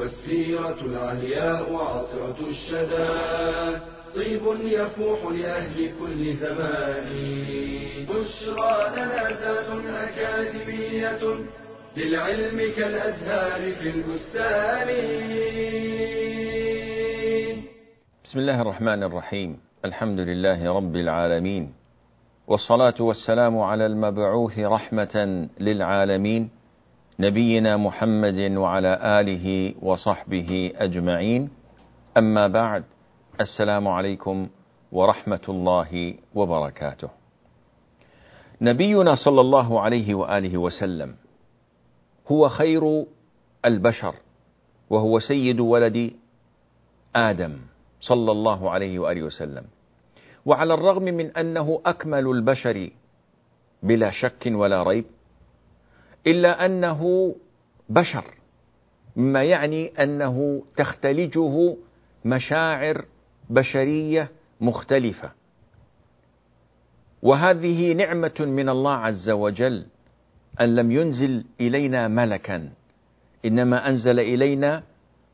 والسيرة العلياء عطرة الشدى. طيب يفوح لأهل كل زمان. بشرى لنا أكاديمية للعلم كالأزهار في البستان. بسم الله الرحمن الرحيم. الحمد لله رب العالمين. والصلاة والسلام على المبعوث رحمة للعالمين. نبينا محمد وعلى آله وصحبه أجمعين. أما بعد السلام عليكم ورحمة الله وبركاته. نبينا صلى الله عليه وآله وسلم هو خير البشر وهو سيد ولد آدم صلى الله عليه وآله وسلم. وعلى الرغم من أنه أكمل البشر بلا شك ولا ريب إلا أنه بشر مما يعني أنه تختلجه مشاعر بشرية مختلفة. وهذه نعمة من الله عز وجل أن لم ينزل إلينا ملكا إنما أنزل إلينا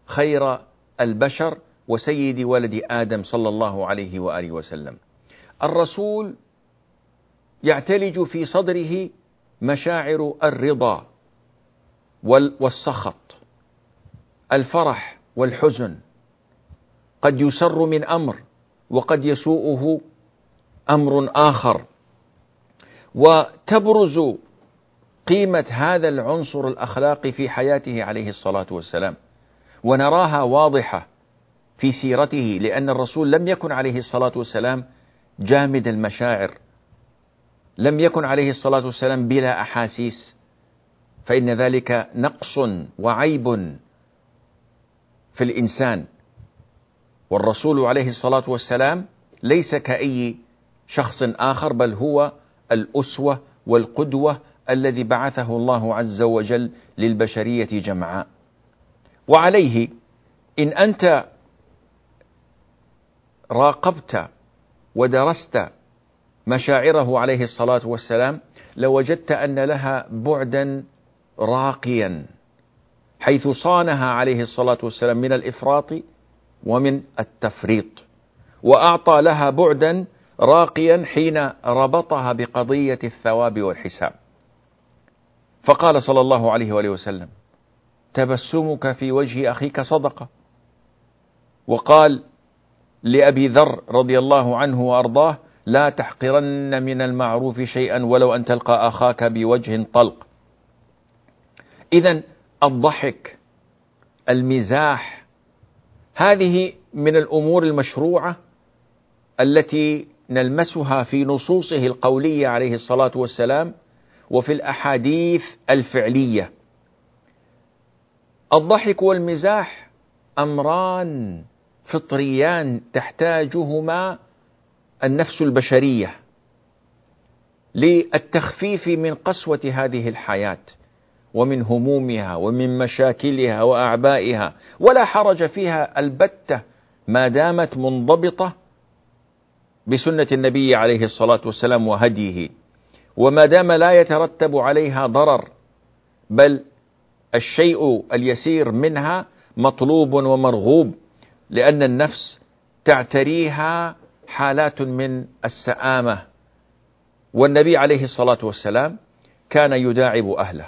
خير البشر وسيد ولد آدم صلى الله عليه وآله وسلم. الرسول يعتلج في صدره مشاعر الرضا والسخط الفرح والحزن قد يسر من أمر وقد يسوءه أمر آخر. وتبرز قيمة هذا العنصر الأخلاقي في حياته عليه الصلاة والسلام. ونراها واضحة في سيرته لأن الرسول لم يكن عليه الصلاة والسلام جامد المشاعر. لم يكن عليه الصلاة والسلام بلا أحاسيس. فإن ذلك نقص وعيب في الإنسان. والرسول عليه الصلاة والسلام ليس كأي شخص آخر بل هو الأسوة والقدوة الذي بعثه الله عز وجل للبشرية جمعاء. وعليه إن أنت راقبت ودرست مشاعره عليه الصلاة والسلام لوجدت أن لها بعدا راقيا حيث صانها عليه الصلاة والسلام من الإفراط ومن التفريط وأعطى لها بعدا راقيا حين ربطها بقضية الثواب والحساب. فقال صلى الله عليه وآله وسلم تبسمك في وجه أخيك صدقة. وقال لأبي ذر رضي الله عنه وأرضاه لا تحقرن من المعروف شيئا ولو أن تلقى أخاك بوجه طلق. اذا الضحك المزاح هذه من الأمور المشروعة التي نلمسها في نصوصه القولية عليه الصلاة والسلام وفي الأحاديث الفعلية. الضحك والمزاح أمران فطريان تحتاجهما النفس البشرية للتخفيف من قسوة هذه الحياة ومن همومها ومن مشاكلها وأعبائها ولا حرج فيها البتة ما دامت منضبطة بسنة النبي عليه الصلاة والسلام وهديه وما دام لا يترتب عليها ضرر بل الشيء اليسير منها مطلوب ومرغوب لأن النفس تعتريها حالات من السآمة. والنبي عليه الصلاة والسلام كان يداعب أهله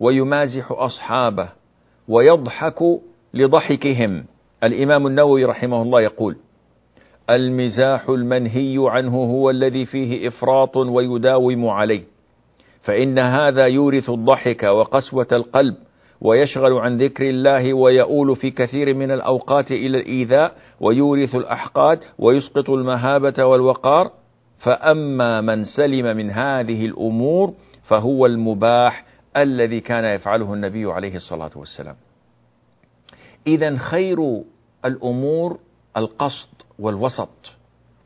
ويمازح أصحابه ويضحك لضحكهم. الإمام النووي رحمه الله يقول المزاح المنهي عنه هو الذي فيه إفراط ويداوم عليه فإن هذا يورث الضحك وقسوة القلب. ويشغل عن ذكر الله ويؤول في كثير من الأوقات إلى الإيذاء ويورث الأحقاد ويسقط المهابة والوقار. فأما من سلم من هذه الأمور فهو المباح الذي كان يفعله النبي عليه الصلاة والسلام. إذا خير الأمور القصد والوسط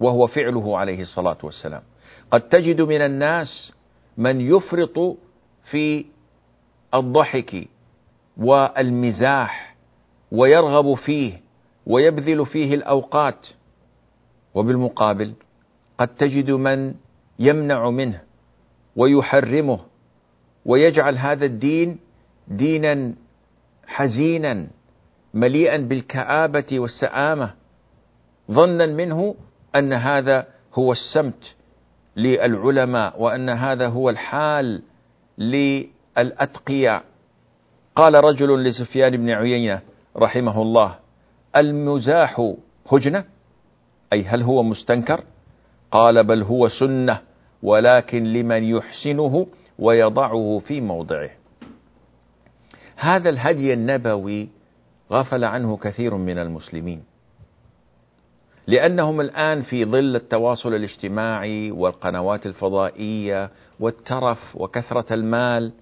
وهو فعله عليه الصلاة والسلام. قد تجد من الناس من يفرط في الضحك والمزاح ويرغب فيه ويبذل فيه الأوقات. وبالمقابل قد تجد من يمنع منه ويحرمه ويجعل هذا الدين دينا حزينا مليئا بالكآبة والسآمة ظنا منه أن هذا هو السمت للعلماء وأن هذا هو الحال للأتقياء. قال رجل لسفيان بن عيينة رحمه الله المزاح هجنة؟ أي هل هو مستنكر؟ قال بل هو سنة ولكن لمن يحسنه ويضعه في موضعه. هذا الهدي النبوي غفل عنه كثير من المسلمين لأنهم الآن في ظل التواصل الاجتماعي والقنوات الفضائية والترف وكثرة المال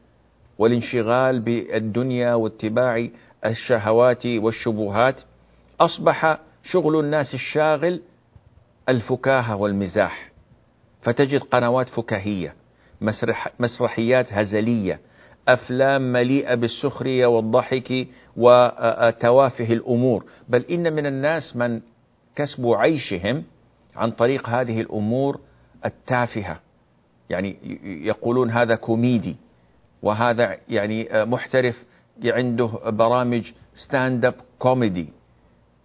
والانشغال بالدنيا واتباع الشهوات والشبهات أصبح شغل الناس الشاغل الفكاهة والمزاح. فتجد قنوات فكاهية مسرح مسرحيات هزلية أفلام مليئة بالسخرية والضحك وتوافه الأمور. بل إن من الناس من كسب عيشهم عن طريق هذه الأمور التافهة. يعني يقولون هذا كوميدي. وهذا يعني محترف عنده برامج stand-up comedy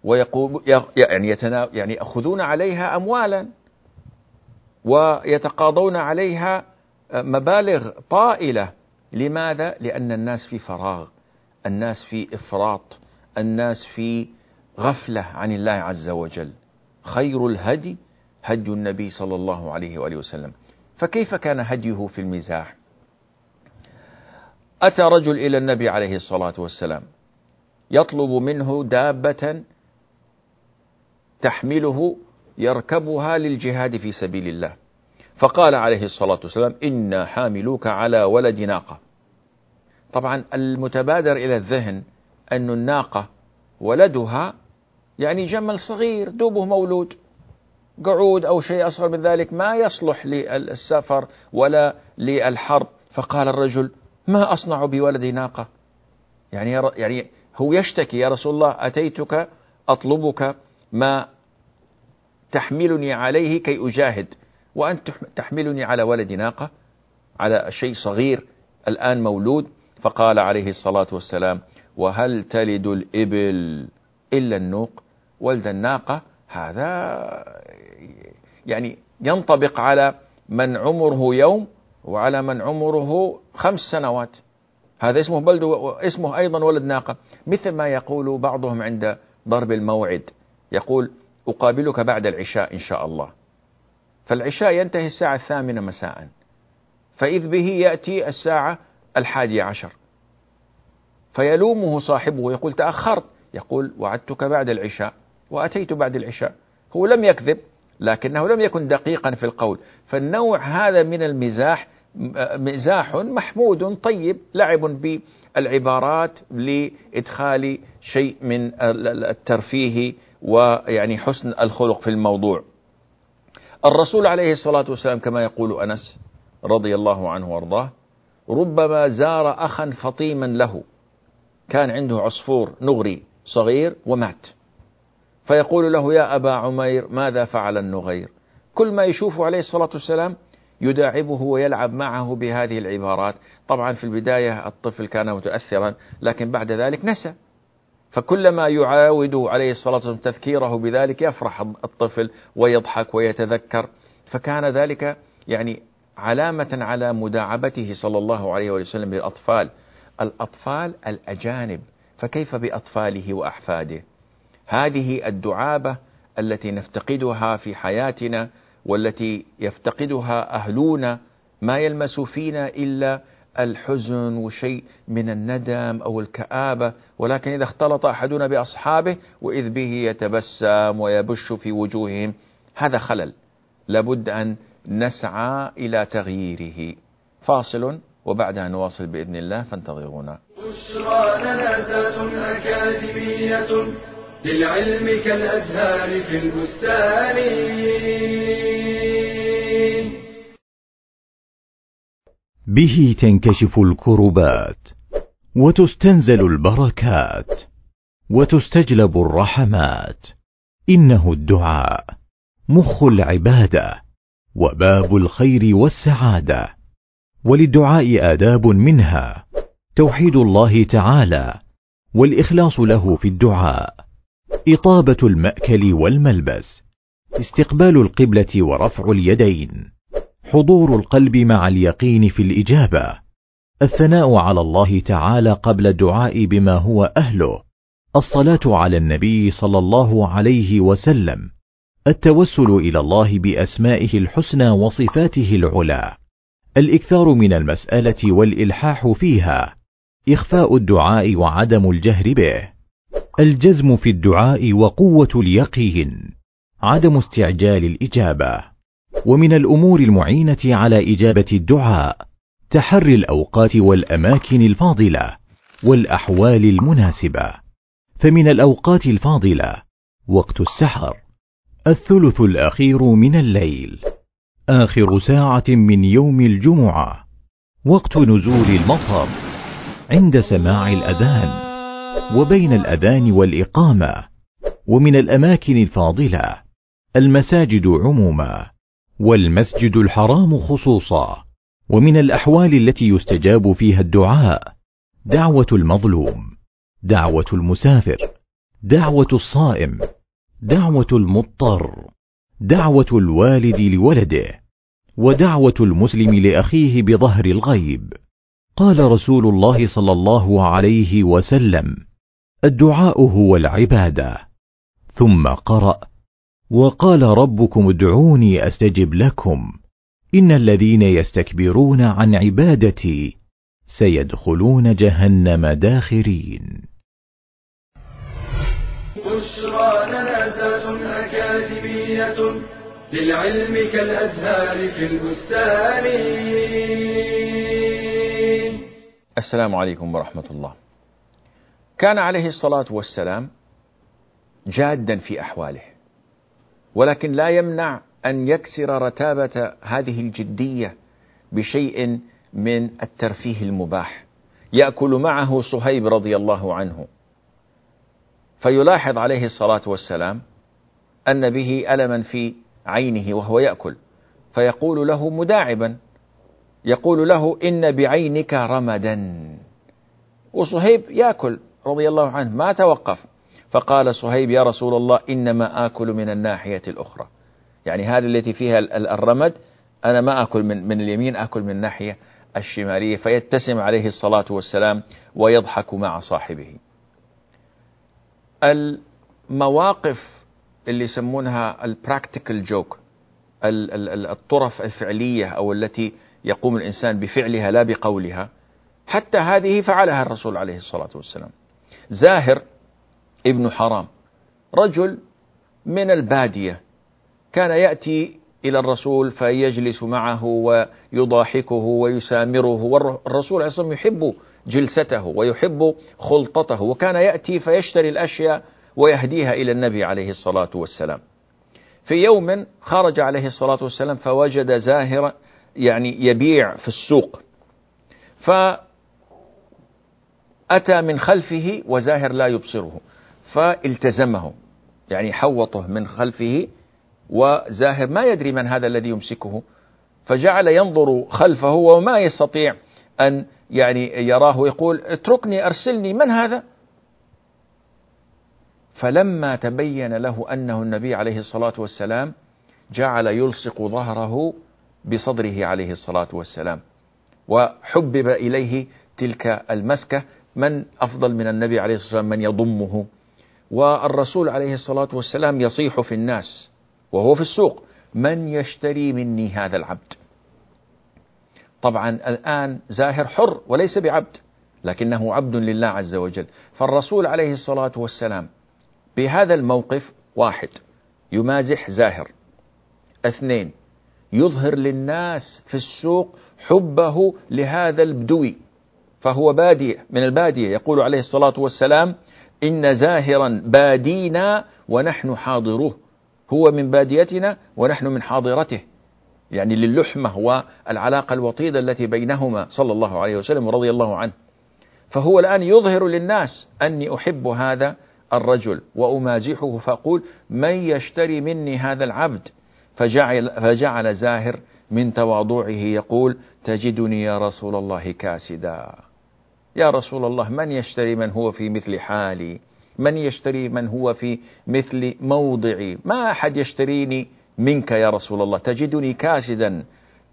ويقول يعني يعني يأخذون عليها اموالا. ويتقاضون عليها مبالغ طائلة. لماذا؟ لأن الناس في فراغ. الناس في إفراط. الناس في غفلة عن الله عز وجل. خير الهدي هدي النبي صلى الله عليه وآله وسلم. فكيف كان هديه في المزاح؟ أتى رجل إلى النبي عليه الصلاة والسلام يطلب منه دابة تحمله يركبها للجهاد في سبيل الله. فقال عليه الصلاة والسلام إنا حاملوك على ولد ناقة. طبعا المتبادر إلى الذهن أن الناقة ولدها يعني جمل صغير دوبه مولود. قعود أو شيء أصغر من ذلك ما يصلح للسفر ولا للحرب. فقال الرجل ما أصنع بولد ناقة؟ يعني يعني هو يشتكي يا رسول الله أتيتك أطلبك ما تحملني عليه كي أجاهد وأنت تحملني على ولد ناقة على شيء صغير الآن مولود. فقال عليه الصلاة والسلام وهل تلد الإبل إلا النوق؟ ولد الناقة هذا يعني ينطبق على من عمره يوم وعلى من عمره خمس سنوات. هذا اسمه بلد اسمه أيضا ولد ناقة. مثل ما يقول بعضهم عند ضرب الموعد. يقول أقابلك بعد العشاء إن شاء الله. فالعشاء ينتهي الساعة الثامنة مساء. فإذ به يأتي الساعة الحادية عشر. فيلومه صاحبه. يقول تأخرت. يقول وعدتك بعد العشاء. وأتيت بعد العشاء. هو لم يكذب لكنه لم يكن دقيقا في القول. فالنوع هذا من المزاح مزاح محمود طيب لعب بالعبارات لإدخال شيء من الترفيه ويعني حسن الخلق في الموضوع. الرسول عليه الصلاة والسلام كما يقول أنس رضي الله عنه وأرضاه ربما زار أخا فطيما له كان عنده عصفور نغري صغير ومات. فيقول له يا أبا عمير ماذا فعل النغير؟ كل ما يشوفه عليه الصلاة والسلام يداعبه ويلعب معه بهذه العبارات. طبعا في البداية الطفل كان متأثرا لكن بعد ذلك نسى. فكلما يعاود عليه الصلاة والسلام تذكيره بذلك يفرح الطفل ويضحك ويتذكر. فكان ذلك يعني علامة على مداعبته صلى الله عليه وسلم بالأطفال الأطفال الأجانب فكيف بأطفاله وأحفاده؟ هذه الدعابة التي نفتقدها في حياتنا والتي يفتقدها أهلنا ما يلمس فينا إلا الحزن وشيء من الندم أو الكآبة. ولكن إذا اختلط أحدنا بأصحابه وإذ به يتبسم ويبش في وجوههم هذا خلل. لابد أن نسعى إلى تغييره. فاصل وبعدها نواصل بإذن الله فانتظرونا. بشرى أكاديمية للعلم كالأزهار في البستان. به تنكشف الكربات وتستنزل البركات وتستجلب الرحمات. إنه الدعاء مخ العبادة وباب الخير والسعادة. وللدعاء آداب منها توحيد الله تعالى والإخلاص له في الدعاء. إطابة المأكل والملبس استقبال القبلة ورفع اليدين. حضور القلب مع اليقين في الإجابة. الثناء على الله تعالى قبل الدعاء بما هو أهله. الصلاة على النبي صلى الله عليه وسلم. التوسل إلى الله بأسمائه الحسنى وصفاته العلى. الإكثار من المسألة والإلحاح فيها. إخفاء الدعاء وعدم الجهر به. الجزم في الدعاء وقوة اليقين. عدم استعجال الإجابة. ومن الأمور المعينة على إجابة الدعاء تحري الأوقات والأماكن الفاضلة والأحوال المناسبة. فمن الأوقات الفاضلة وقت السحر الثلث الأخير من الليل آخر ساعة من يوم الجمعة وقت نزول المطر عند سماع الأذان وبين الأذان والإقامة. ومن الأماكن الفاضلة المساجد عموما. والمسجد الحرام خصوصا. ومن الأحوال التي يستجاب فيها الدعاء دعوة المظلوم دعوة المسافر دعوة الصائم دعوة المضطر دعوة الوالد لولده ودعوة المسلم لأخيه بظهر الغيب. قال رسول الله صلى الله عليه وسلم الدعاء هو العبادة. ثم قرأ وقال ربكم ادعوني أستجب لكم. إن الذين يستكبرون عن عبادتي سيدخلون جهنم داخرين. بشرى لنا أكاديمية للعلم كالأزهار في البستان. السلام عليكم ورحمة الله. كان عليه الصلاة والسلام جادا في أحواله. ولكن لا يمنع أن يكسر رتابة هذه الجدية بشيء من الترفيه المباح. يأكل معه صهيب رضي الله عنه. فيلاحظ عليه الصلاة والسلام أن به ألما في عينه وهو يأكل. فيقول له مداعبا يقول له إن بعينك رمدا. وصهيب يأكل رضي الله عنه ما توقف. فقال صهيب يا رسول الله إنما آكل من الناحية الأخرى. يعني هذه التي فيها الرمد أنا ما أكل من, من اليمين أكل من الناحية الشمالية فيتسم عليه الصلاة والسلام ويضحك مع صاحبه. المواقف اللي يسمونها ال practical joke الطرف الفعلية أو التي يقوم الإنسان بفعلها لا بقولها حتى هذه فعلها الرسول عليه الصلاة والسلام. زاهر ابن حرام. رجل من البادية. كان يأتي إلى الرسول فيجلس معه ويضاحكه ويسامره. والرسول عليه الصلاة يحب جلسته ويحب خلطته. وكان يأتي فيشتري الأشياء ويهديها إلى النبي عليه الصلاة والسلام. في يوم خرج عليه الصلاة والسلام فوجد زاهر يعني يبيع في السوق. فأتى من خلفه وزاهر لا يبصره. فالتزمه يعني حوطه من خلفه وزاهر ما يدري من هذا الذي يمسكه. فجعل ينظر خلفه وما يستطيع أن يعني يراه يقول اتركني أرسلني من هذا؟ فلما تبين له أنه النبي عليه الصلاة والسلام جعل يلصق ظهره بصدره عليه الصلاة والسلام وحبب إليه تلك المسكة. من أفضل من النبي عليه الصلاة والسلام؟ من يضمه. والرسول عليه الصلاة والسلام يصيح في الناس وهو في السوق من يشتري مني هذا العبد؟ طبعا الآن زاهر حر وليس بعبد لكنه عبد لله عز وجل. فالرسول عليه الصلاة والسلام بهذا الموقف واحد يمازح زاهر. اثنين يظهر للناس في السوق حبه لهذا البدوي فهو بادية من البادية. يقول عليه الصلاة والسلام إن زاهرا بادينا ونحن حاضروه. هو من باديتنا ونحن من حاضرته. يعني للحمة والعلاقة الوطيدة التي بينهما صلى الله عليه وسلم ورضي الله عنه. فهو الآن يظهر للناس أني أحب هذا الرجل وأمازحه فأقول من يشتري مني هذا العبد؟ فجعل, فجعل زاهر من تواضعه يقول تجدني يا رسول الله كاسدا. يا رسول الله من يشتري من هو في مثل حالي؟ من يشتري من هو في مثل موضعي؟ ما أحد يشتريني منك يا رسول الله تجدني كاسدا.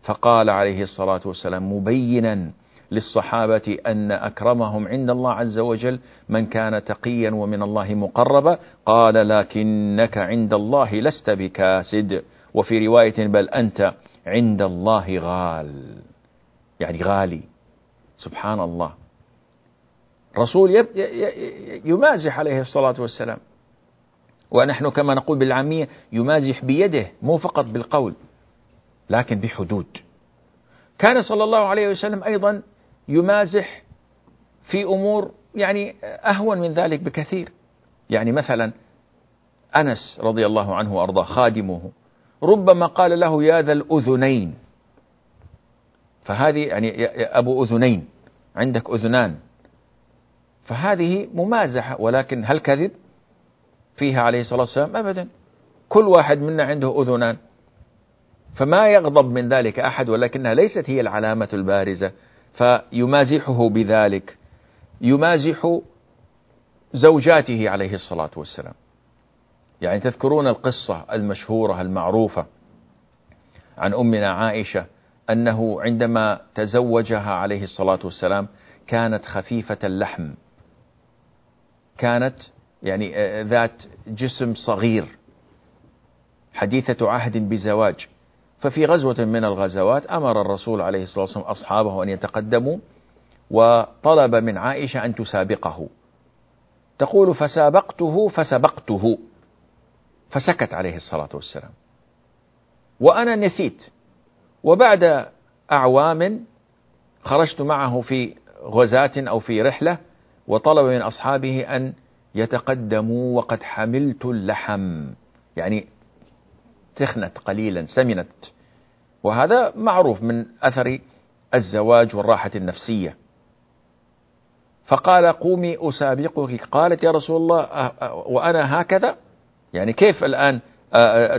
فقال عليه الصلاة والسلام مبينا للصحابة أن أكرمهم عند الله عز وجل من كان تقيا ومن الله مقربا. قال لكنك عند الله لست بكاسد. وفي رواية بل أنت عند الله غال. يعني غالي. سبحان الله. رسول يمازح عليه الصلاة والسلام. ونحن كما نقول بالعامية يمازح بيده مو فقط بالقول لكن بحدود. كان صلى الله عليه وسلم أيضا يمازح في أمور يعني أهون من ذلك بكثير. يعني مثلا أنس رضي الله عنه وأرضاه خادمه ربما قال له يا ذا الأذنين. فهذه يعني أبو أذنين عندك أذنان. فهذه ممازحة ولكن هل كذب فيها عليه الصلاة والسلام؟ أبدا. كل واحد منا عنده أذنان. فما يغضب من ذلك أحد ولكنها ليست هي العلامة البارزة. فيمازحه بذلك. يمازح زوجاته عليه الصلاة والسلام. يعني تذكرون القصة المشهورة المعروفة عن أمنا عائشة أنه عندما تزوجها عليه الصلاة والسلام كانت خفيفة اللحم. كانت يعني ذات جسم صغير حديثة عهد بزواج. ففي غزوة من الغزوات أمر الرسول عليه الصلاة والسلام أصحابه أن يتقدموا وطلب من عائشة أن تسابقه. تقول فسابقته فسبقته فسكت عليه الصلاة والسلام. وأنا نسيت. وبعد أعوام خرجت معه في غزاة أو في رحلة وطلب من أصحابه أن يتقدموا وقد حملت اللحم. يعني تخنت قليلا سمنت. وهذا معروف من أثر الزواج والراحة النفسية. فقال قومي أسابقك. قالت يا رسول الله وأنا هكذا؟ يعني كيف الآن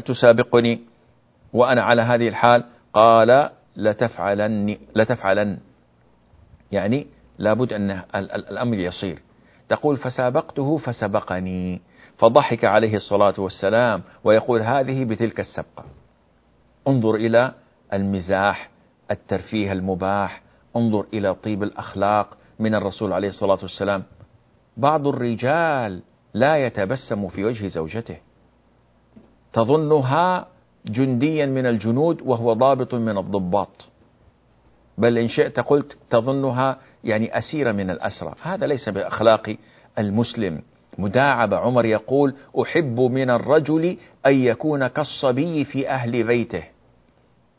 تسابقني وأنا على هذه الحال؟ قال لتفعلن لتفعلن. يعني لابد أن الأمر يصير. تقول فسابقته فسبقني. فضحك عليه الصلاة والسلام ويقول هذه بتلك السبقة. انظر إلى المزاح الترفيه المباح. انظر إلى طيب الأخلاق من الرسول عليه الصلاة والسلام. بعض الرجال لا يتبسم في وجه زوجته. تظنها جنديا من الجنود وهو ضابط من الضباط. بل إن شئت قلت تظنها يعني أسيرة من الأسرى. هذا ليس بأخلاق المسلم. مداعبة عمر يقول أحب من الرجل أن يكون كالصبي في أهل بيته.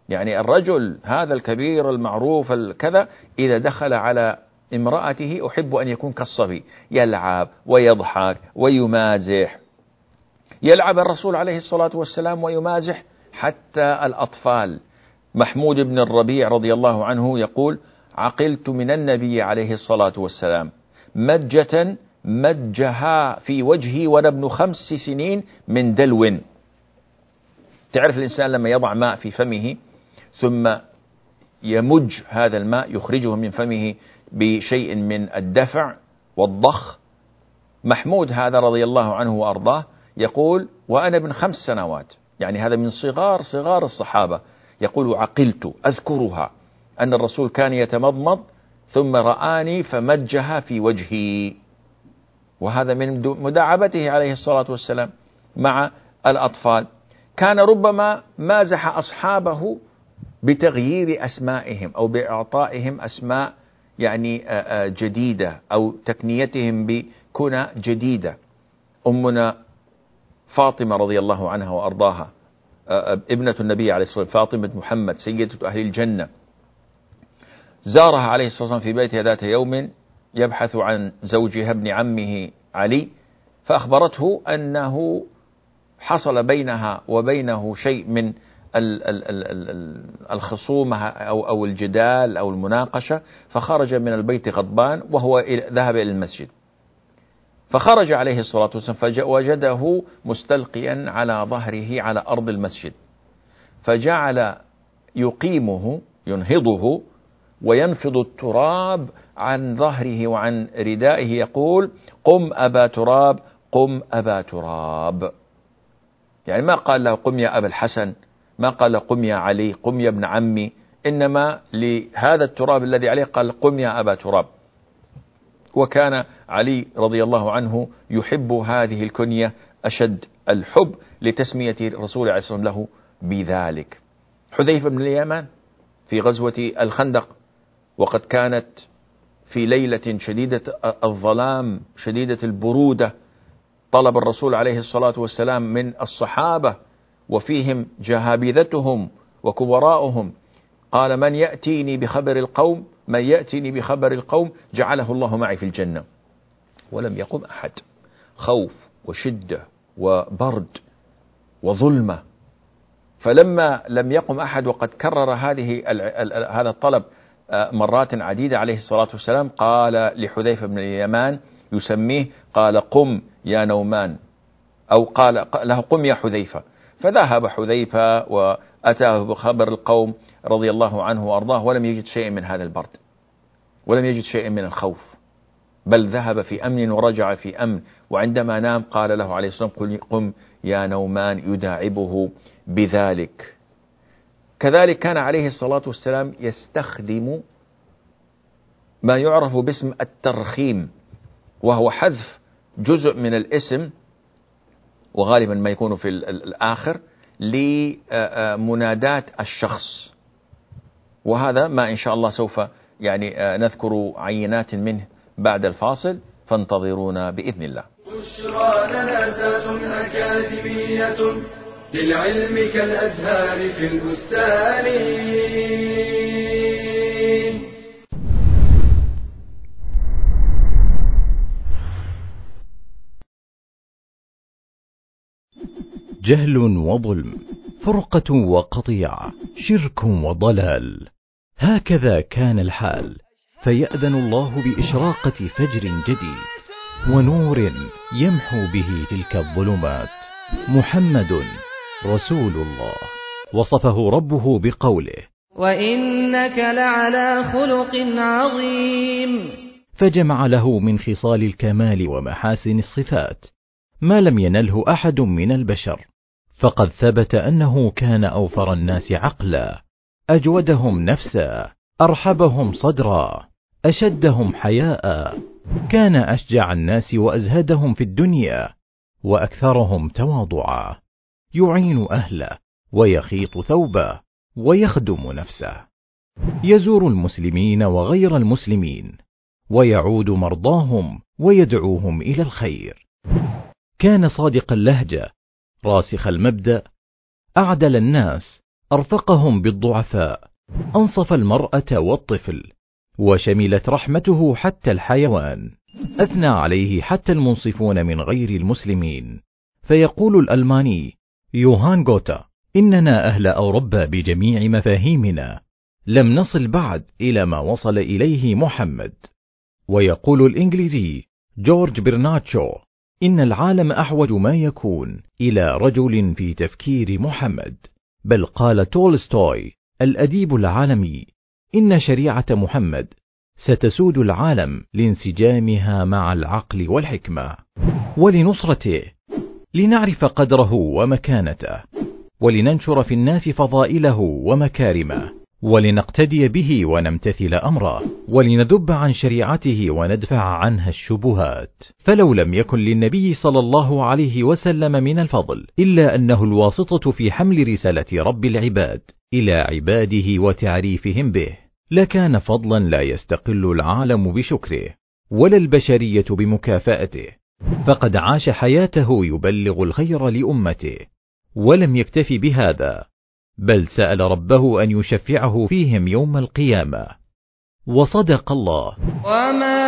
يعني الرجل هذا الكبير المعروف الكذا إذا دخل على امرأته أحب أن يكون كالصبي. يلعب ويضحك ويمازح. يلعب الرسول عليه الصلاة والسلام ويمازح حتى الأطفال. محمود بن الربيع رضي الله عنه يقول عقلت من النبي عليه الصلاة والسلام مجة مجها في وجهي وأنا ابن خمس سنين من دلو. تعرف الإنسان لما يضع ماء في فمه ثم يمج هذا الماء يخرجه من فمه بشيء من الدفع والضخ. محمود هذا رضي الله عنه وأرضاه يقول وأنا ابن خمس سنوات. يعني هذا من صغار صغار الصحابة. يقول عقلت أذكرها أن الرسول كان يتمضمض ثم رآني فمجها في وجهي. وهذا من مداعبته عليه الصلاة والسلام مع الأطفال. كان ربما مازح أصحابه بتغيير أسمائهم أو بإعطائهم أسماء يعني جديدة أو تكنيتهم بكنى جديدة. أمنا فاطمة رضي الله عنها وأرضاها ابنة النبي عليه الصلاة والسلام فاطمة محمد سيدة أهل الجنة. زارها عليه الصلاة والسلام في بيتها ذات يوم يبحث عن زوجها ابن عمه علي فأخبرته أنه حصل بينها وبينه شيء من الخصومة أو أو الجدال أو المناقشة فخرج من البيت غضبان وهو ذهب إلى المسجد. فخرج عليه الصلاة والسلام فوجده مستلقيا على ظهره على أرض المسجد. فجعل يقيمه ينهضه وينفض التراب عن ظهره وعن ردائه يقول قم أبا تراب قم أبا تراب. يعني ما قال له قم يا أبا الحسن ما قال قم يا علي قم يا ابن عمي إنما لهذا التراب الذي عليه قال قم يا أبا تراب. وكان علي رضي الله عنه يحب هذه الكنية أشد الحب لتسمية الرسول عليه الصلاة والسلام له بذلك. حذيفة بن اليمان في غزوة الخندق وقد كانت في ليلة شديدة الظلام شديدة البرودة طلب الرسول عليه الصلاة والسلام من الصحابة وفيهم جهابذتهم وكبراؤهم قال من يأتيني بخبر القوم من يأتيني بخبر القوم جعله الله معي في الجنة. ولم يقم أحد. خوف وشدة وبرد وظلمة. فلما لم يقم أحد وقد كرر هذه هذا الطلب آه، مرات عديدة عليه الصلاة والسلام قال لحذيفة بن اليمان يسميه قال قم يا نومان أو قال له قم يا حذيفة. فذهب حذيفة وأتاه بخبر القوم رضي الله عنه وأرضاه ولم يجد شيئا من هذا البرد ولم يجد شيئا من الخوف. بل ذهب في أمن ورجع في أمن. وعندما نام قال له عليه الصلاة والسلام قم يا نومان يداعبه بذلك. كذلك كان عليه الصلاة والسلام يستخدم ما يعرف باسم الترخيم وهو حذف جزء من الاسم وغالبا ما يكون في الآخر لمناداة الشخص. وهذا ما إن شاء الله سوف يعني نذكر عينات منه. بعد الفاصل فانتظرونا بإذن الله. بشرى لنا أكاديمية للعلم كالأزهار في البستان. جهل وظلم فرقة وقطيعة شرك وضلال هكذا كان الحال. فيأذن الله بإشراقة فجر جديد ونور يمحو به تلك الظلمات. محمد رسول الله. وصفه ربه بقوله وإنك لعلى خلق عظيم. فجمع له من خصال الكمال ومحاسن الصفات. ما لم ينله أحد من البشر. فقد ثبت أنه كان أوفر الناس عقلا. أجودهم نفسا أرحبهم صدرا. أشدهم حياء كان أشجع الناس وأزهدهم في الدنيا وأكثرهم تواضعا. يعين أهله ويخيط ثوبه ويخدم نفسه. يزور المسلمين وغير المسلمين ويعود مرضاهم ويدعوهم إلى الخير. كان صادق اللهجة راسخ المبدأ أعدل الناس أرفقهم بالضعفاء. أنصف المرأة والطفل وشملت رحمته حتى الحيوان. أثنى عليه حتى المنصفون من غير المسلمين. فيقول الألماني يوهان غوتا إننا أهل أوروبا بجميع مفاهيمنا. لم نصل بعد إلى ما وصل إليه محمد. ويقول الإنجليزي جورج برناتشو إن العالم أحوج ما يكون إلى رجل في تفكير محمد. بل قال تولستوي الأديب العالمي. إن شريعة محمد ستسود العالم لانسجامها مع العقل والحكمة ولنصرته لنعرف قدره ومكانته ولننشر في الناس فضائله ومكارمه. ولنقتدي به ونمتثل أمره ولندب عن شريعته وندفع عنها الشبهات. فلو لم يكن للنبي صلى الله عليه وسلم من الفضل إلا أنه الواسطة في حمل رسالة رب العباد إلى عباده وتعريفهم به لكان فضلا لا يستقل العالم بشكره ولا البشرية بمكافأته. فقد عاش حياته يبلغ الخير لأمته ولم يكتف بهذا. بل سأل ربه أن يشفعه فيهم يوم القيامة. وصدق الله. وما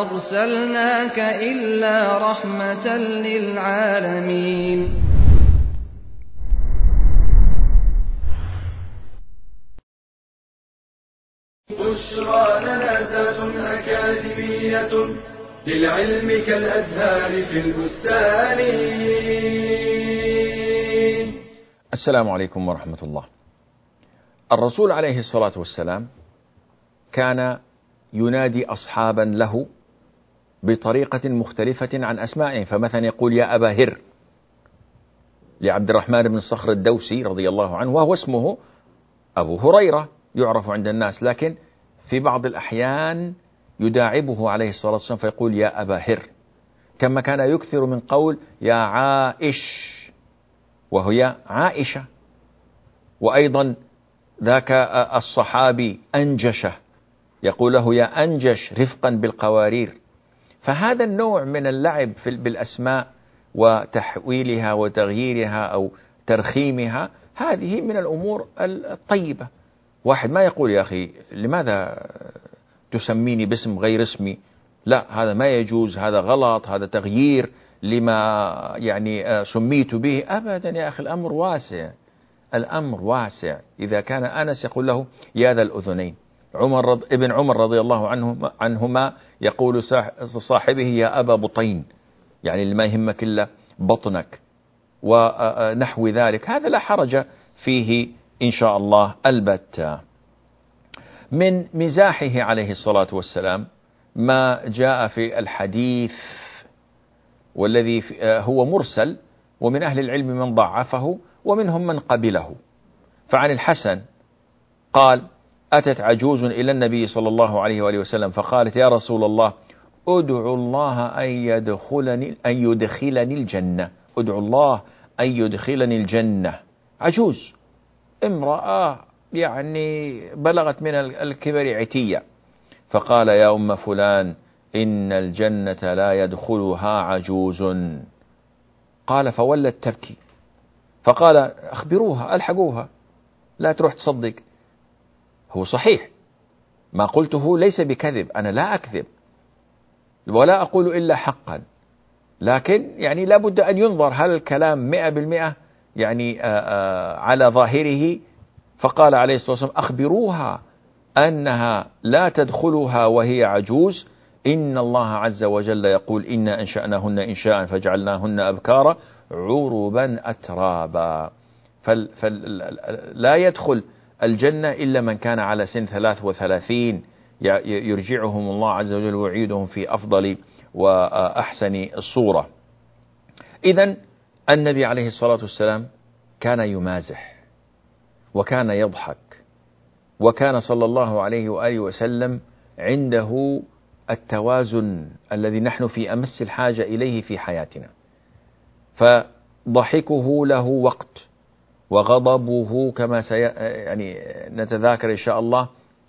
أرسلناك إلا رحمة للعالمين. بشرى لنا ذات أكاديمية للعلم كالأزهار في البستان. السلام عليكم ورحمة الله. الرسول عليه الصلاة والسلام كان ينادي أصحابا له بطريقة مختلفة عن أسمائهم، فمثلا يقول يا أبا هر لعبد الرحمن بن الصخر الدوسي رضي الله عنه وهو اسمه أبو هريرة يعرف عند الناس لكن في بعض الأحيان يداعبه عليه الصلاة والسلام فيقول يا أبا هر كما كان يكثر من قول يا عائش وهي عائشة. وأيضا ذاك الصحابي أنجشة يقول له يا أنجش رفقا بالقوارير. فهذا النوع من اللعب بالأسماء وتحويلها وتغييرها أو ترخيمها هذه من الأمور الطيبة. واحد ما يقول يا أخي لماذا تسميني باسم غير اسمي؟ لا هذا ما يجوز هذا غلط هذا تغيير. لما يعني سميت به أبدا يا أخي. الأمر واسع الأمر واسع. إذا كان أنس يقول له يا ذا الأذنين. عمر رض... ابن عمر رضي الله عنه عنهما يقول صاحبه يا أبا بطين يعني اللي ما يهمك إلا بطنك ونحو ذلك. هذا لا حرج فيه إن شاء الله البتة. من مزاحه عليه الصلاة والسلام ما جاء في الحديث والذي هو مرسل ومن أهل العلم من ضعفه ومنهم من قبله. فعن الحسن قال أتت عجوز إلى النبي صلى الله عليه وآله وسلم فقالت يا رسول الله أدعو الله أن يدخلني أن يدخلني الجنة. أدعو الله أن يدخلني الجنة. عجوز. امرأة يعني بلغت من الكبر عتية. فقال يا أم فلان إن الجنة لا يدخلها عجوز. قال فولت تبكي فقال أخبروها ألحقوها. لا تروح تصدق. هو صحيح. ما قلته ليس بكذب أنا لا أكذب. ولا أقول إلا حقا. لكن يعني لابد أن ينظر هل الكلام مئة بالمئة يعني آآ آآ على ظاهره. فقال عليه الصلاة والسلام أخبروها أنها لا تدخلها وهي عجوز. إن الله عز وجل يقول إنا أنشأناهن إنشاء فجعلناهن أبكارا عربا أترابا. فل فلا يدخل الجنة إلا من كان على سن ثلاث وثلاثين. يرجعهم الله عز وجل ويعيدهم في أفضل وأحسن الصورة. إذا النبي عليه الصلاة والسلام كان يمازح وكان يضحك وكان صلى الله عليه وآله وسلم عنده التوازن الذي نحن في أمس الحاجة إليه في حياتنا. فضحكه له وقت وغضبه كما سي يعني نتذاكر إن شاء الله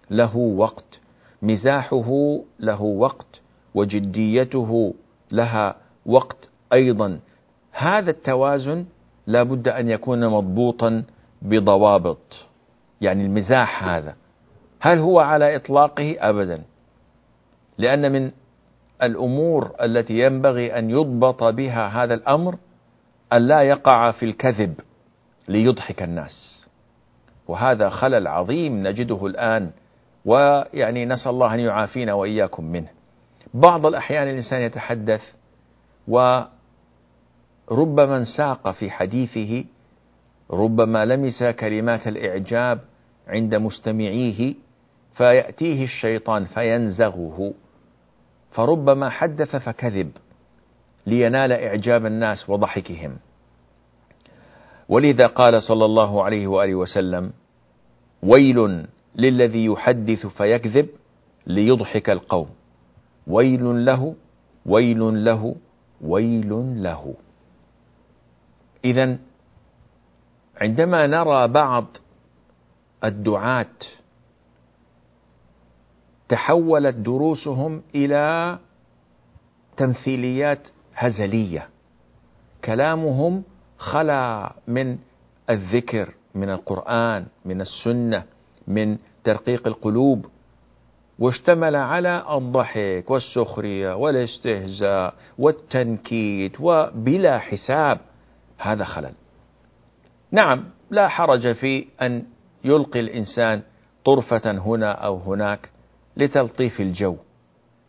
له وقت. مزاحه له وقت وجديته لها وقت أيضا. هذا التوازن لا بد أن يكون مضبوطا بضوابط يعني المزاح هذا. هل هو على إطلاقه؟ ابدا. لأن من الأمور التي ينبغي أن يضبط بها هذا الأمر أن لا يقع في الكذب ليضحك الناس. وهذا خلل عظيم نجده الآن ويعني نسأل الله أن يعافينا وإياكم منه. بعض الأحيان الإنسان يتحدث وربما انساق في حديثه ربما لمس كلمات الإعجاب عند مستمعيه فيأتيه الشيطان فينزغه. فربما حدث فكذب لينال إعجاب الناس وضحكهم. ولذا قال صلى الله عليه وآله وسلم ويل للذي يحدث فيكذب ليضحك القوم. ويل له ويل له ويل له. إذا عندما نرى بعض الدعاة تحولت دروسهم إلى تمثيليات هزلية. كلامهم خلا من الذكر من القرآن من السنة من ترقيق القلوب. واشتمل على الضحك والسخرية والاستهزاء والتنكيت وبلا حساب. هذا خلل. نعم لا حرج في أن يلقي الإنسان طرفة هنا أو هناك. لتلطيف الجو.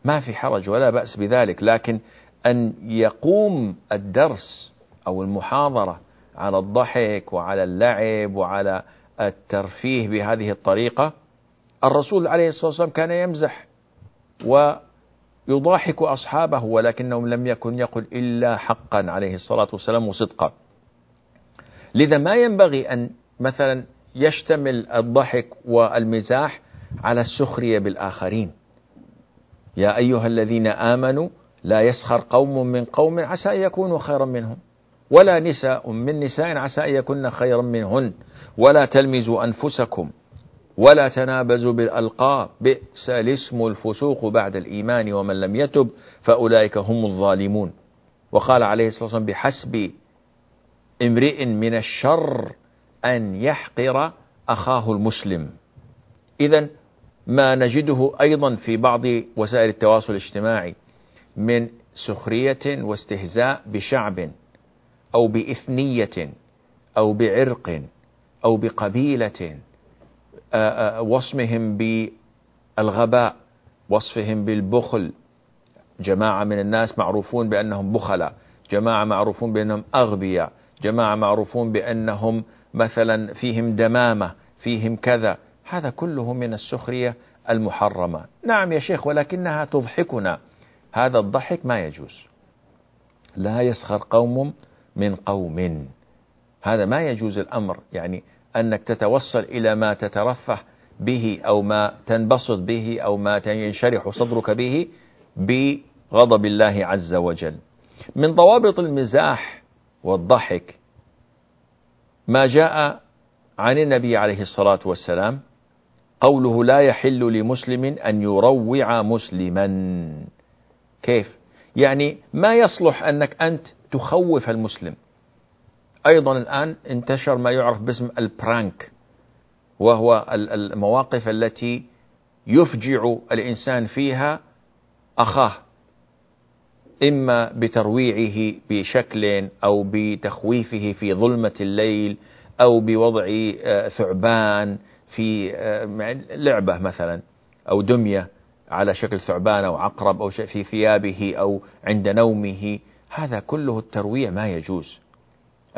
ما في حرج ولا بأس بذلك لكن أن يقوم الدرس أو المحاضرة على الضحك وعلى اللعب وعلى الترفيه بهذه الطريقة الرسول عليه الصلاة والسلام كان يمزح ويضاحك أصحابه ولكنه لم يكن يقل إلا حقا عليه الصلاة والسلام وصدقا. لذا ما ينبغي أن مثلا يشتمل الضحك والمزاح على السخرية بالآخرين. يا أيها الذين آمنوا لا يسخر قوم من قوم عسى أن يكونوا خيرا منهم ولا نساء من نساء عسى أن يكن خيرا منهن ولا تلمزوا أنفسكم ولا تنابزوا بالألقاب بئس الاسم الفسوق بعد الإيمان ومن لم يتب فأولئك هم الظالمون. وقال عليه الصلاة والسلام بحسب امرئ من الشر أن يحقر أخاه المسلم. إذا ما نجده أيضا في بعض وسائل التواصل الاجتماعي من سخرية واستهزاء بشعب أو بإثنية أو بعرق أو بقبيلة وصمهم بالغباء وصفهم بالبخل. جماعة من الناس معروفون بأنهم بخلاء جماعة معروفون بأنهم أغبياء جماعة معروفون بأنهم مثلا فيهم دمامة فيهم كذا. هذا كله من السخرية المحرمة. نعم يا شيخ ولكنها تضحكنا. هذا الضحك ما يجوز. لا يسخر قوم من قوم. هذا ما يجوز الأمر. يعني أنك تتوصل إلى ما تترفه به أو ما تنبسط به أو ما ينشرح صدرك به بغضب الله عز وجل. من ضوابط المزاح والضحك ما جاء عن النبي عليه الصلاة والسلام قوله لا يحل لمسلم أن يروع مسلما. كيف؟ يعني ما يصلح أنك أنت تخوف المسلم. أيضا الآن انتشر ما يعرف باسم البرانك وهو المواقف التي يفجع الإنسان فيها أخاه إما بترويعه بشكل أو بتخويفه في ظلمة الليل أو بوضع آه، ثعبان. في آه، لعبة مثلا أو دمية على شكل ثعبان أو عقرب أو في ثيابه أو عند نومه هذا كله الترويع ما يجوز.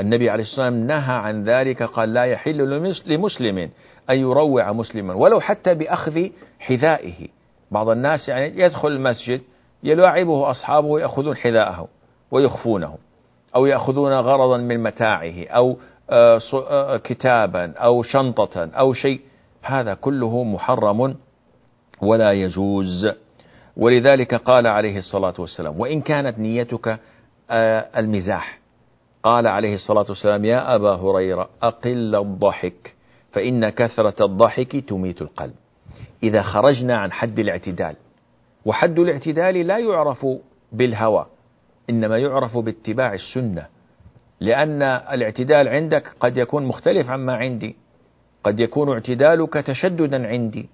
النبي عليه الصلاة والسلام نهى عن ذلك قال لا يحل لمسلم أن يروع مسلما ولو حتى بأخذ حذائه. بعض الناس يعني يدخل المسجد يلاعبه أصحابه يأخذون حذاءه ويخفونه أو يأخذون غرضا من متاعه أو آه، آه، كتابا أو شنطة أو شيء هذا كله محرم ولا يجوز. ولذلك قال عليه الصلاة والسلام وإن كانت نيتك آه، المزاح. قال عليه الصلاة والسلام يا أبا هريرة أقل الضحك فإن كثرة الضحك تميت القلب. إذا خرجنا عن حد الاعتدال وحد الاعتدال لا يعرف بالهوى إنما يعرف باتباع السنة لأن الاعتدال عندك قد يكون مختلف عما عندي. قد يكون اعتدالك تشددا عندي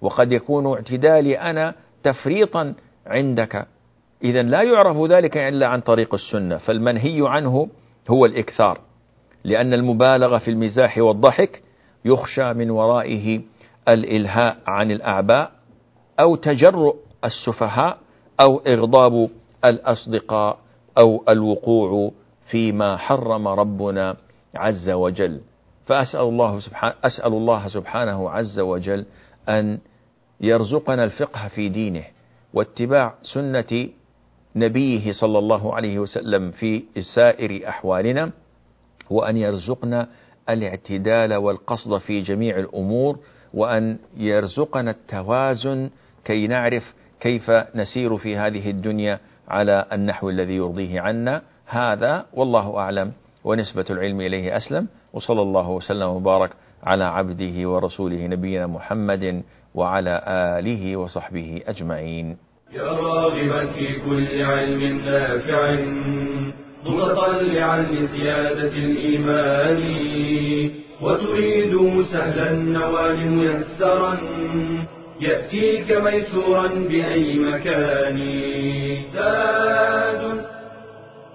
وقد يكون اعتدالي أنا تفريطا عندك. إذا لا يعرف ذلك إلا عن طريق السنة فالمنهي عنه هو الإكثار لأن المبالغة في المزاح والضحك يخشى من ورائه الإلهاء عن الأعباء أو تجرؤ السفهاء أو إغضاب الأصدقاء أو الوقوع فيما حرم ربنا عز وجل. فأسأل الله سبحانه أسأل الله سبحانه عز وجل أن يرزقنا الفقه في دينه واتباع سنة نبيه صلى الله عليه وسلم في سائر أحوالنا وأن يرزقنا الاعتدال والقصد في جميع الأمور وأن يرزقنا التوازن كي نعرف كيف نسير في هذه الدنيا على النحو الذي يرضيه عنا. هذا والله أعلم. ونسبة العلم إليه أسلم وصلى الله وسلم وبارك على عبده ورسوله نبينا محمد وعلى آله وصحبه أجمعين. يا راغبا في كل علم نافع متطلعا لعلم زيادة الإيمان وتريد سهلا النوال ميسرا يأتيك ميسورا بأي مكان. زاد